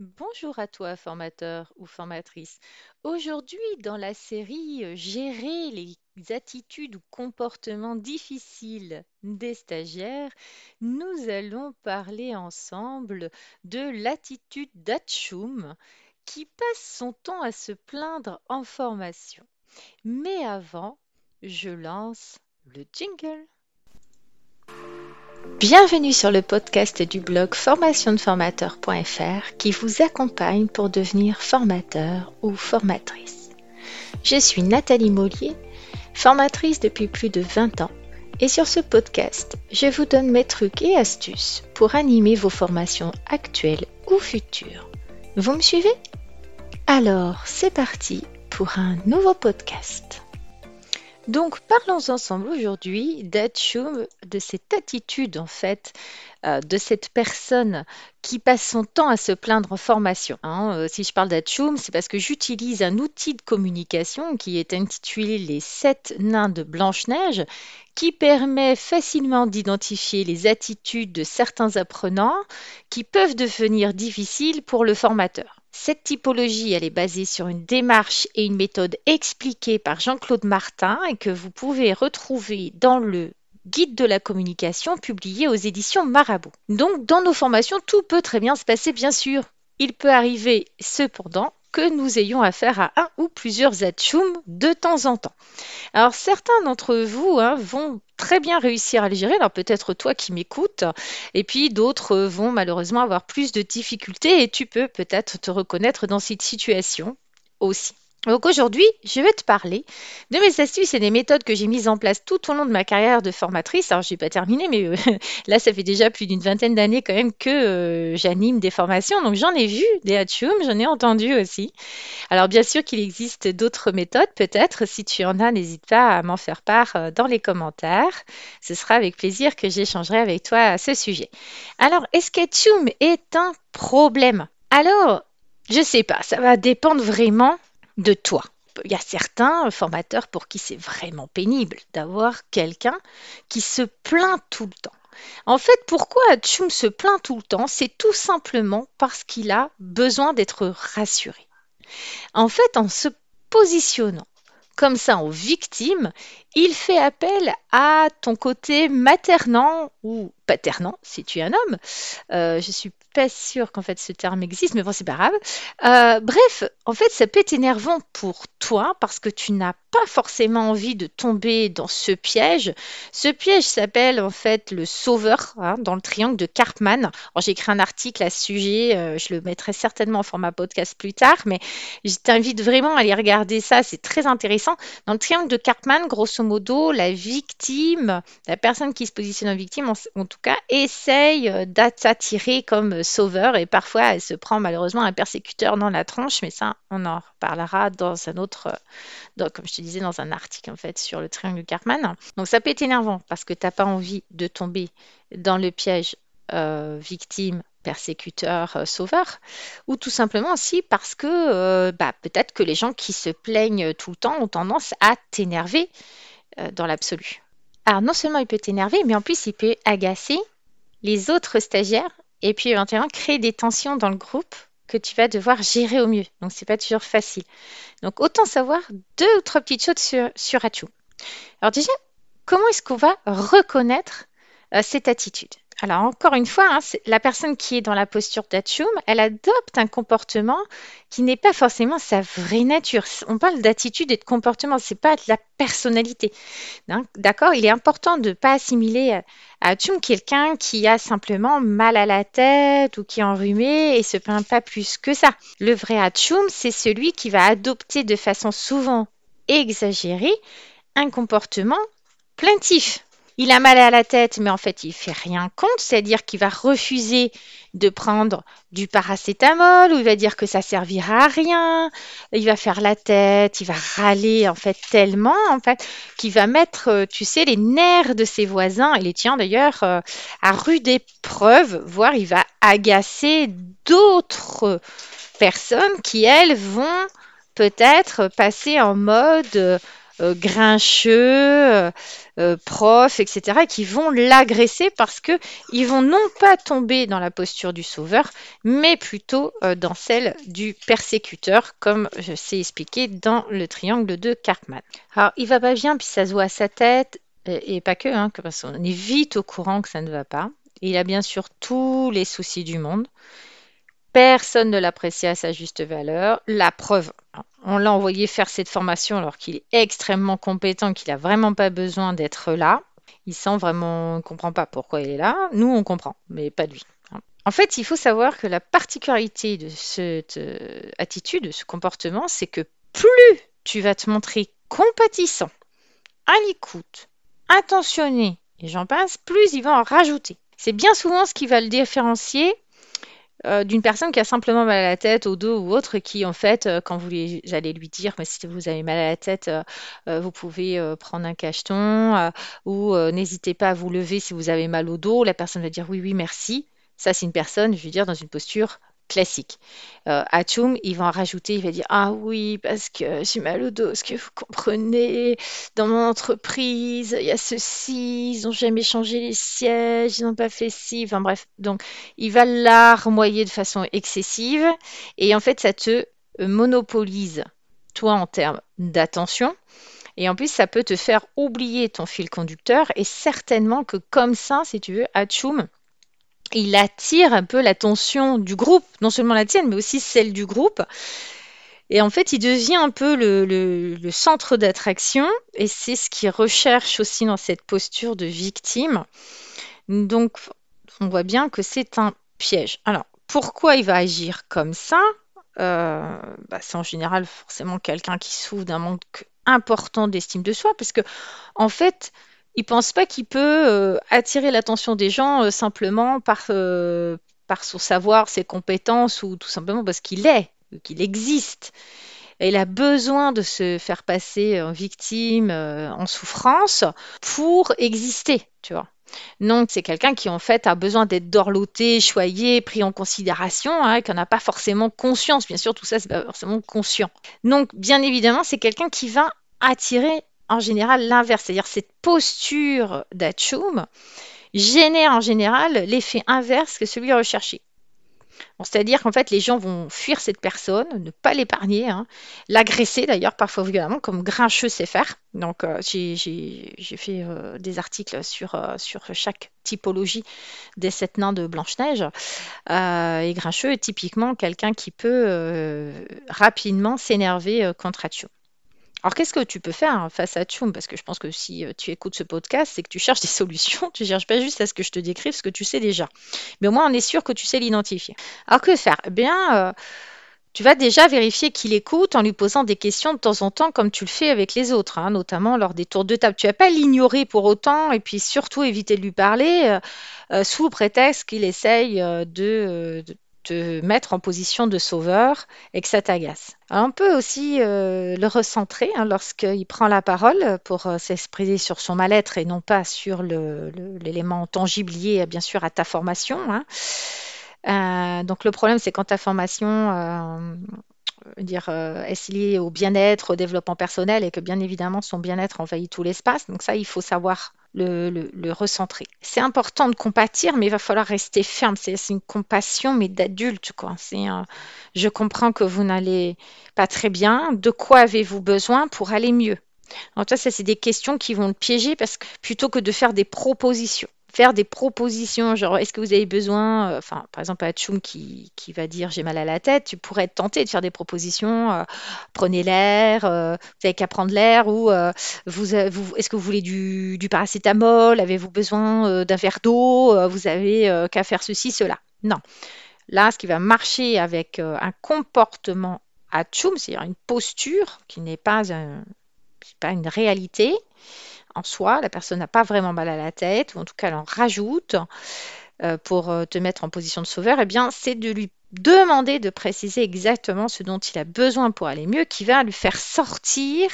Bonjour à toi, formateur ou formatrice. Aujourd'hui, dans la série euh, Gérer les attitudes ou comportements difficiles des stagiaires, nous allons parler ensemble de l'attitude d'Atchoum qui passe son temps à se plaindre en formation. Mais avant, je lance le jingle. Bienvenue sur le podcast du blog formationdeformateur.fr qui vous accompagne pour devenir formateur ou formatrice. Je suis Nathalie Mollier, formatrice depuis plus de 20 ans et sur ce podcast, je vous donne mes trucs et astuces pour animer vos formations actuelles ou futures. Vous me suivez? Alors, c'est parti pour un nouveau podcast. Donc, parlons ensemble aujourd'hui d'Atchoum, de cette attitude en fait, euh, de cette personne qui passe son temps à se plaindre en formation. Hein. Euh, si je parle d'Atchoum, c'est parce que j'utilise un outil de communication qui est intitulé Les sept nains de Blanche-Neige, qui permet facilement d'identifier les attitudes de certains apprenants qui peuvent devenir difficiles pour le formateur. Cette typologie, elle est basée sur une démarche et une méthode expliquée par Jean-Claude Martin et que vous pouvez retrouver dans le Guide de la communication publié aux éditions Marabout. Donc, dans nos formations, tout peut très bien se passer, bien sûr. Il peut arriver cependant que nous ayons affaire à un ou plusieurs atchoums de temps en temps. Alors certains d'entre vous hein, vont très bien réussir à les gérer, alors peut-être toi qui m'écoutes, et puis d'autres vont malheureusement avoir plus de difficultés et tu peux peut-être te reconnaître dans cette situation aussi. Donc aujourd'hui, je vais te parler de mes astuces et des méthodes que j'ai mises en place tout au long de ma carrière de formatrice. Alors, je n'ai pas terminé, mais euh, là, ça fait déjà plus d'une vingtaine d'années quand même que euh, j'anime des formations. Donc, j'en ai vu des Hatchoum, j'en ai entendu aussi. Alors, bien sûr qu'il existe d'autres méthodes, peut-être. Si tu en as, n'hésite pas à m'en faire part euh, dans les commentaires. Ce sera avec plaisir que j'échangerai avec toi à ce sujet. Alors, est-ce qu'Hatchoum est un problème? Alors, je sais pas, ça va dépendre vraiment de toi. Il y a certains formateurs pour qui c'est vraiment pénible d'avoir quelqu'un qui se plaint tout le temps. En fait, pourquoi Atchoum se plaint tout le temps? C'est tout simplement parce qu'il a besoin d'être rassuré. En fait, en se positionnant comme ça en victime, il fait appel à ton côté maternant ou paternant, si tu es un homme. Euh, je suis pas sûre qu'en fait ce terme existe, mais bon, c'est pas grave. Euh, bref, en fait, ça peut être énervant pour toi parce que tu n'as pas forcément envie de tomber dans ce piège. Ce piège s'appelle en fait le sauveur hein, dans le triangle de Karpman. J'ai écrit un article à ce sujet, euh, je le mettrai certainement en format podcast plus tard, mais je t'invite vraiment à aller regarder ça, c'est très intéressant. Dans le triangle de Karpman, grosso modo, la victime, la personne qui se positionne en victime, en, tout cas, essaye euh, d'attirer comme sauveur et parfois elle se prend malheureusement un persécuteur dans la tronche, mais ça on en reparlera dans un autre, comme je te disais, dans un article en fait sur le triangle Cartman. Donc ça peut être énervant parce que tu n'as pas envie de tomber dans le piège euh, victime persécuteur, euh, sauveur, ou tout simplement aussi parce que euh, bah, peut-être que les gens qui se plaignent tout le temps ont tendance à t'énerver dans l'absolu. Alors non seulement il peut t'énerver, mais en plus il peut agacer les autres stagiaires et puis éventuellement créer des tensions dans le groupe que tu vas devoir gérer au mieux. Donc c'est pas toujours facile. Donc autant savoir deux ou trois petites choses sur, sur Alors déjà, comment est-ce qu'on va reconnaître euh, cette attitude? Alors encore une fois, hein, la personne qui est dans la posture d'Atchoum, elle adopte un comportement qui n'est pas forcément sa vraie nature. On parle d'attitude et de comportement, c'est pas de la personnalité. D'accord Il est important de ne pas assimiler à Atchoum quelqu'un qui a simplement mal à la tête ou qui est enrhumé et se plaint pas plus que ça. Le vrai Atchoum, c'est celui qui va adopter de façon souvent exagérée un comportement plaintif il a mal à la tête, mais en fait, il fait rien contre, c'est-à-dire qu'il va refuser de prendre du paracétamol ou il va dire que ça servira à rien. Il va faire la tête, il va râler en fait tellement en qu'il va mettre, euh, tu sais, les nerfs de ses voisins et les tiens d'ailleurs euh, à rude épreuve, voire il va agacer d'autres personnes qui elles vont peut-être passer en mode euh, grincheux, euh, profs, etc., qui vont l'agresser parce que ils vont non pas tomber dans la posture du sauveur, mais plutôt dans celle du persécuteur, comme je sais expliquer dans le triangle de Cartman. Alors, il va pas bien, puis ça se voit à sa tête, et, pas que, hein, parce qu'on est vite au courant que ça ne va pas. Il a bien sûr tous les soucis du monde. Personne ne l'apprécie à sa juste valeur. La preuve, on l'a envoyé faire cette formation alors qu'il est extrêmement compétent, qu'il n'a vraiment pas besoin d'être là. Il sent vraiment, ne comprend pas pourquoi il est là. Nous, on comprend, mais pas lui. En fait, il faut savoir que la particularité de cette euh, attitude, de ce comportement, c'est que plus tu vas te montrer compatissant, à l'écoute, intentionné, et j'en passe, plus il va en rajouter. C'est bien souvent ce qui va le différencier euh, d'une personne qui a simplement mal à la tête, au dos ou autre, qui en fait, euh, quand vous allez lui dire, mais si vous avez mal à la tête, euh, vous pouvez prendre un cacheton, ou n'hésitez pas à vous lever si vous avez mal au dos, la personne va dire oui, oui, merci. Ça, c'est une personne, je veux dire, dans une posture classique. Euh, il va en rajouter, il va dire Ah oui, parce que j'ai mal au dos, ce que vous comprenez, dans mon entreprise, il y a ceci, ils n'ont jamais changé les sièges, ils n'ont pas fait ci, enfin bref. Donc, il va larmoyer de façon excessive, et en fait, ça te monopolise, toi, en termes d'attention. Et en plus, ça peut te faire oublier ton fil conducteur, et certainement que comme ça, si tu veux, Hachoum, il attire un peu l'attention du groupe, non seulement la tienne, mais aussi celle du groupe. Et en fait, il devient un peu le, centre d'attraction, et c'est ce qu'il recherche aussi dans cette posture de victime. Donc, on voit bien que c'est un piège. Alors, pourquoi il va agir comme ça? Euh, bah, C'est en général forcément quelqu'un qui souffre d'un manque important d'estime de soi, parce que en fait, il pense pas qu'il peut euh, attirer l'attention des gens euh, simplement par, euh, par son savoir, ses compétences ou tout simplement parce qu'il est, qu'il existe. Il a besoin de se faire passer en victime, en souffrance pour exister, tu vois. Donc c'est quelqu'un qui en fait a besoin d'être dorloté, choyé, pris en considération, hein, qui n'en a pas forcément conscience. Bien sûr, tout ça c'est pas forcément conscient. Donc bien évidemment, c'est quelqu'un qui va attirer en général l'inverse, c'est-à-dire cette posture d'Achoum génère en général l'effet inverse que celui recherché. c'est-à-dire qu'en fait, les gens vont fuir cette personne, ne pas l'épargner, hein, l'agresser d'ailleurs parfois violemment, comme Grincheux sait faire. Donc, euh, j'ai fait euh, des articles sur, euh, sur chaque typologie des sept nains de Blanche-Neige. et Grincheux est typiquement quelqu'un qui peut rapidement s'énerver contre Achoum. Alors, qu'est-ce que tu peux faire hein, face à Tchoum? Parce que je pense que si euh, tu écoutes ce podcast, c'est que tu cherches des solutions. Tu ne cherches pas juste à ce que je te décrive ce que tu sais déjà. Mais au moins, on est sûr que tu sais l'identifier. Alors, que faire? Eh bien, euh, tu vas déjà vérifier qu'il écoute en lui posant des questions de temps en temps, comme tu le fais avec les autres, hein, notamment lors des tours de table. Tu ne vas pas l'ignorer pour autant, et puis surtout éviter de lui parler euh, sous prétexte qu'il essaye de te mettre en position de sauveur et que ça t'agace. On peut aussi euh, le recentrer hein, lorsqu'il prend la parole pour euh, s'exprimer sur son mal-être et non pas sur l'élément tangible lié bien sûr à ta formation. Hein. Euh, donc le problème c'est quand ta formation dire, est liée au bien-être, au développement personnel et que bien évidemment son bien-être envahit tout l'espace. Donc ça, il faut savoir le, recentrer. C'est important de compatir, mais il va falloir rester ferme. C'est une compassion, mais d'adulte. quoi. Je comprends que vous n'allez pas très bien. De quoi avez-vous besoin pour aller mieux? En ça, c'est des questions qui vont le piéger parce que plutôt que de faire des propositions faire des propositions, genre est-ce que vous avez besoin, euh, enfin par exemple à Tchoum qui, qui, va dire j'ai mal à la tête, tu pourrais être tenté de faire des propositions, euh, prenez l'air, euh, vous avez qu'à prendre l'air, ou vous, vous est-ce que vous voulez du, du paracétamol, avez-vous besoin d'un verre d'eau, vous avez qu'à faire ceci, cela. Non. Là, ce qui va marcher avec un comportement à Tchoum, c'est-à-dire une posture qui n'est pas, un, pas une réalité, en soi, la personne n'a pas vraiment mal à la tête, ou en tout cas elle en rajoute euh, pour euh, te mettre en position de sauveur, eh bien c'est de lui demander de préciser exactement ce dont il a besoin pour aller mieux, qui va lui faire sortir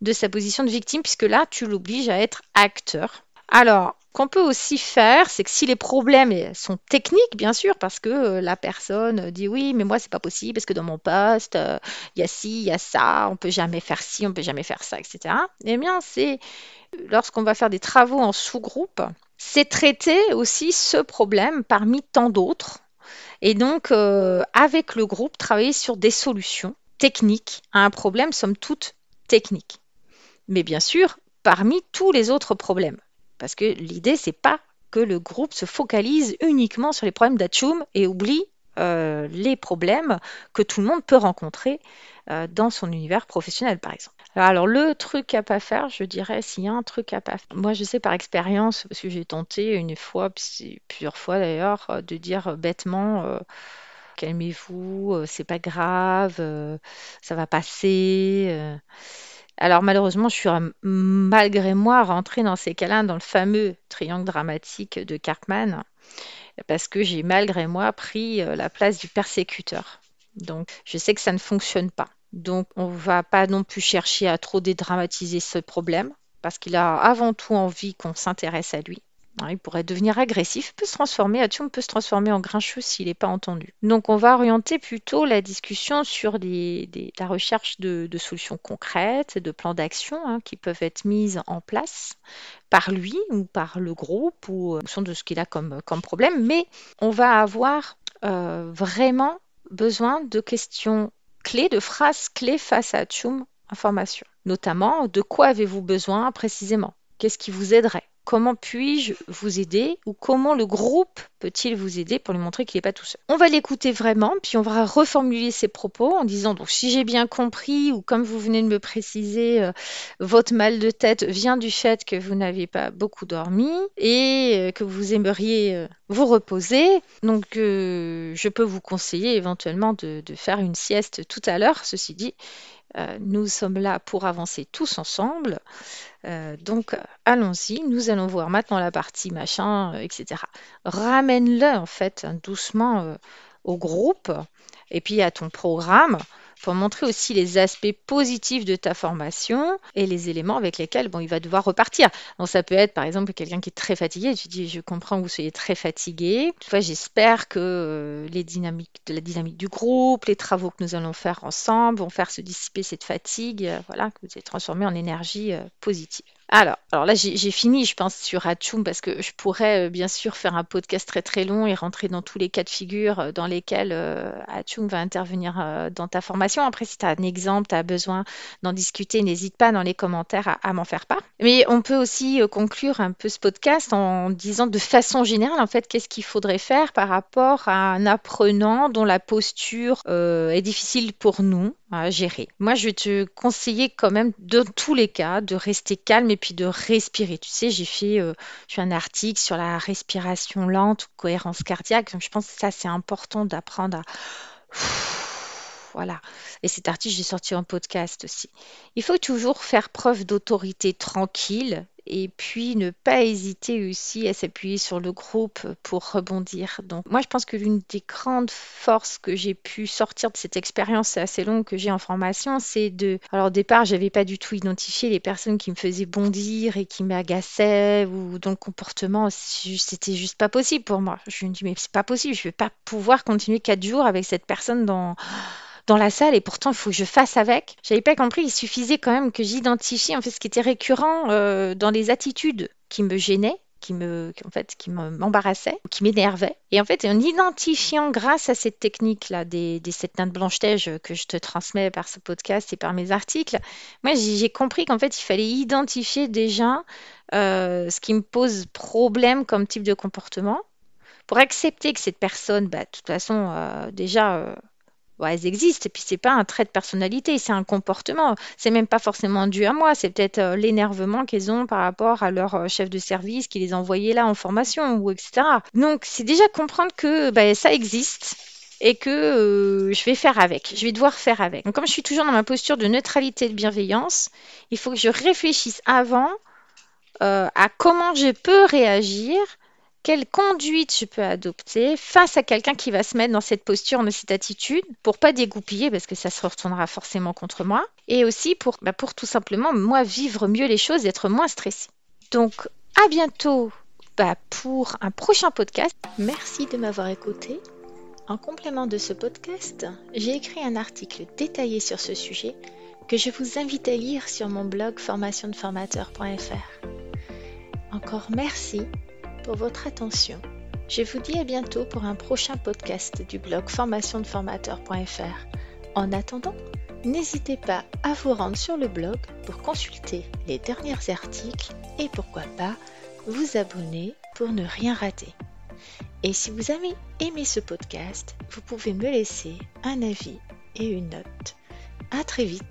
de sa position de victime, puisque là, tu l'obliges à être acteur. Alors, qu'on peut aussi faire, c'est que si les problèmes sont techniques, bien sûr, parce que euh, la personne dit oui, mais moi c'est pas possible parce que dans mon poste, euh, il y a ci, il y a ça, on peut jamais faire ci, on peut jamais faire ça, etc. Eh bien, c'est lorsqu'on va faire des travaux en sous-groupe, c'est traiter aussi ce problème parmi tant d'autres. Et donc, euh, avec le groupe, travailler sur des solutions techniques à un problème, somme toute technique. Mais bien sûr, parmi tous les autres problèmes. Parce que l'idée, c'est pas que le groupe se focalise uniquement sur les problèmes d'Atchoum et oublie euh, les problèmes que tout le monde peut rencontrer euh, dans son univers professionnel, par exemple. Alors, le truc à pas faire, je dirais, s'il y a un truc à pas faire. Moi, je sais par expérience, parce que j'ai tenté une fois, plusieurs fois d'ailleurs, euh, de dire bêtement calmez-vous, c'est pas grave, ça va passer. Alors malheureusement, je suis malgré moi rentrée dans ces cas-là, dans le fameux triangle dramatique de Cartman, parce que j'ai malgré moi pris euh, la place du persécuteur. Donc je sais que ça ne fonctionne pas. Donc on ne va pas non plus chercher à trop dédramatiser ce problème, parce qu'il a avant tout envie qu'on s'intéresse à lui. Hein, il pourrait devenir agressif, peut se transformer, Atchoum peut se transformer en grincheux s'il n'est pas entendu. Donc on va orienter plutôt la discussion sur la recherche de, solutions concrètes, de plans d'action hein, qui peuvent être mises en place par lui ou par le groupe ou en fonction de ce qu'il a comme, problème. Mais on va avoir euh, vraiment besoin de questions clés, de phrases clés face à Atchoum information. Notamment, de quoi avez-vous besoin précisément? Qu'est-ce qui vous aiderait? Comment puis-je vous aider ou comment le groupe peut-il vous aider pour lui montrer qu'il n'est pas tout seul? On va l'écouter vraiment, puis on va reformuler ses propos en disant donc si j'ai bien compris ou comme vous venez de me préciser, euh, votre mal de tête vient du fait que vous n'avez pas beaucoup dormi et euh, que vous aimeriez euh, vous reposer. Donc je peux vous conseiller éventuellement de faire une sieste tout à l'heure, ceci dit. Euh, nous sommes là pour avancer tous ensemble. Euh, donc allons-y, nous allons voir maintenant la partie machin, euh, etc. Ramène-le en fait doucement au groupe et puis à ton programme pour montrer aussi les aspects positifs de ta formation et les éléments avec lesquels bon, il va devoir repartir. Donc ça peut être par exemple quelqu'un qui est très fatigué, tu dis je comprends que vous soyez très fatigué. j'espère que euh, les dynamiques la dynamique du groupe, les travaux que nous allons faire ensemble vont faire se dissiper cette fatigue, euh, voilà, que vous allez transformer en énergie euh, positive. Alors, alors là, j'ai fini, je pense, sur Hatchoum, parce que je pourrais euh, bien sûr faire un podcast très très long et rentrer dans tous les cas de figure euh, dans lesquels euh, va intervenir euh, dans ta formation. Après, si tu as un exemple, tu as besoin d'en discuter, n'hésite pas dans les commentaires à, m'en faire part. Mais on peut aussi conclure un peu ce podcast en disant de façon générale, en fait, qu'est-ce qu'il faudrait faire par rapport à un apprenant dont la posture est difficile pour nous à gérer. Moi, je vais te conseiller quand même, dans tous les cas, de rester calme et puis de respirer. Tu sais, j'ai fait, euh, un article sur la respiration lente, cohérence cardiaque. Je pense que ça, c'est important d'apprendre à... Voilà. Et cet article, j'ai sorti en podcast aussi. Il faut toujours faire preuve d'autorité tranquille et puis ne pas hésiter aussi à s'appuyer sur le groupe pour rebondir. Donc moi je pense que l'une des grandes forces que j'ai pu sortir de cette expérience assez longue que j'ai en formation, c'est de alors au départ, j'avais pas du tout identifié les personnes qui me faisaient bondir et qui m'agaçaient ou dont le comportement c'était juste pas possible pour moi. Je me dis mais c'est pas possible, je vais pas pouvoir continuer quatre jours avec cette personne dans dans la salle et pourtant il faut que je fasse avec. J'avais pas compris, il suffisait quand même que j'identifie en fait ce qui était récurrent euh, dans les attitudes qui me gênaient qui me, en fait, qui m'embarrassait, qui m'énervait. Et en fait, en identifiant grâce à cette technique-là, des, des sept nains de Blanche-Neige que je te transmets par ce podcast et par mes articles, moi, j'ai compris qu'en fait, il fallait identifier déjà euh, ce qui me pose problème comme type de comportement pour accepter que cette personne, bah, de toute façon, euh, déjà, elles existent. Et puis c'est pas un trait de personnalité, c'est un comportement. C'est même pas forcément dû à moi. C'est peut-être euh, l'énervement qu'elles ont par rapport à leur euh, chef de service qui les a envoyés là en formation ou etc. Donc c'est déjà comprendre que bah, ça existe et que euh, je vais faire avec. Je vais devoir faire avec. Donc comme je suis toujours dans ma posture de neutralité et de bienveillance, il faut que je réfléchisse avant à comment je peux réagir quelle conduite je peux adopter face à quelqu'un qui va se mettre dans cette posture, dans cette attitude, pour pas dégoupiller, parce que ça se retournera forcément contre moi, et aussi pour, bah, pour tout simplement, moi, vivre mieux les choses être moins stressée. Donc, à bientôt bah, pour un prochain podcast. Merci de m'avoir écouté. En complément de ce podcast, j'ai écrit un article détaillé sur ce sujet que je vous invite à lire sur mon blog formationdeformateur.fr. Encore merci pour votre attention. Je vous dis à bientôt pour un prochain podcast du blog formationdeformateur.fr. En attendant, n'hésitez pas à vous rendre sur le blog pour consulter les derniers articles et pourquoi pas vous abonner pour ne rien rater. Et si vous avez aimé ce podcast, vous pouvez me laisser un avis et une note. À très vite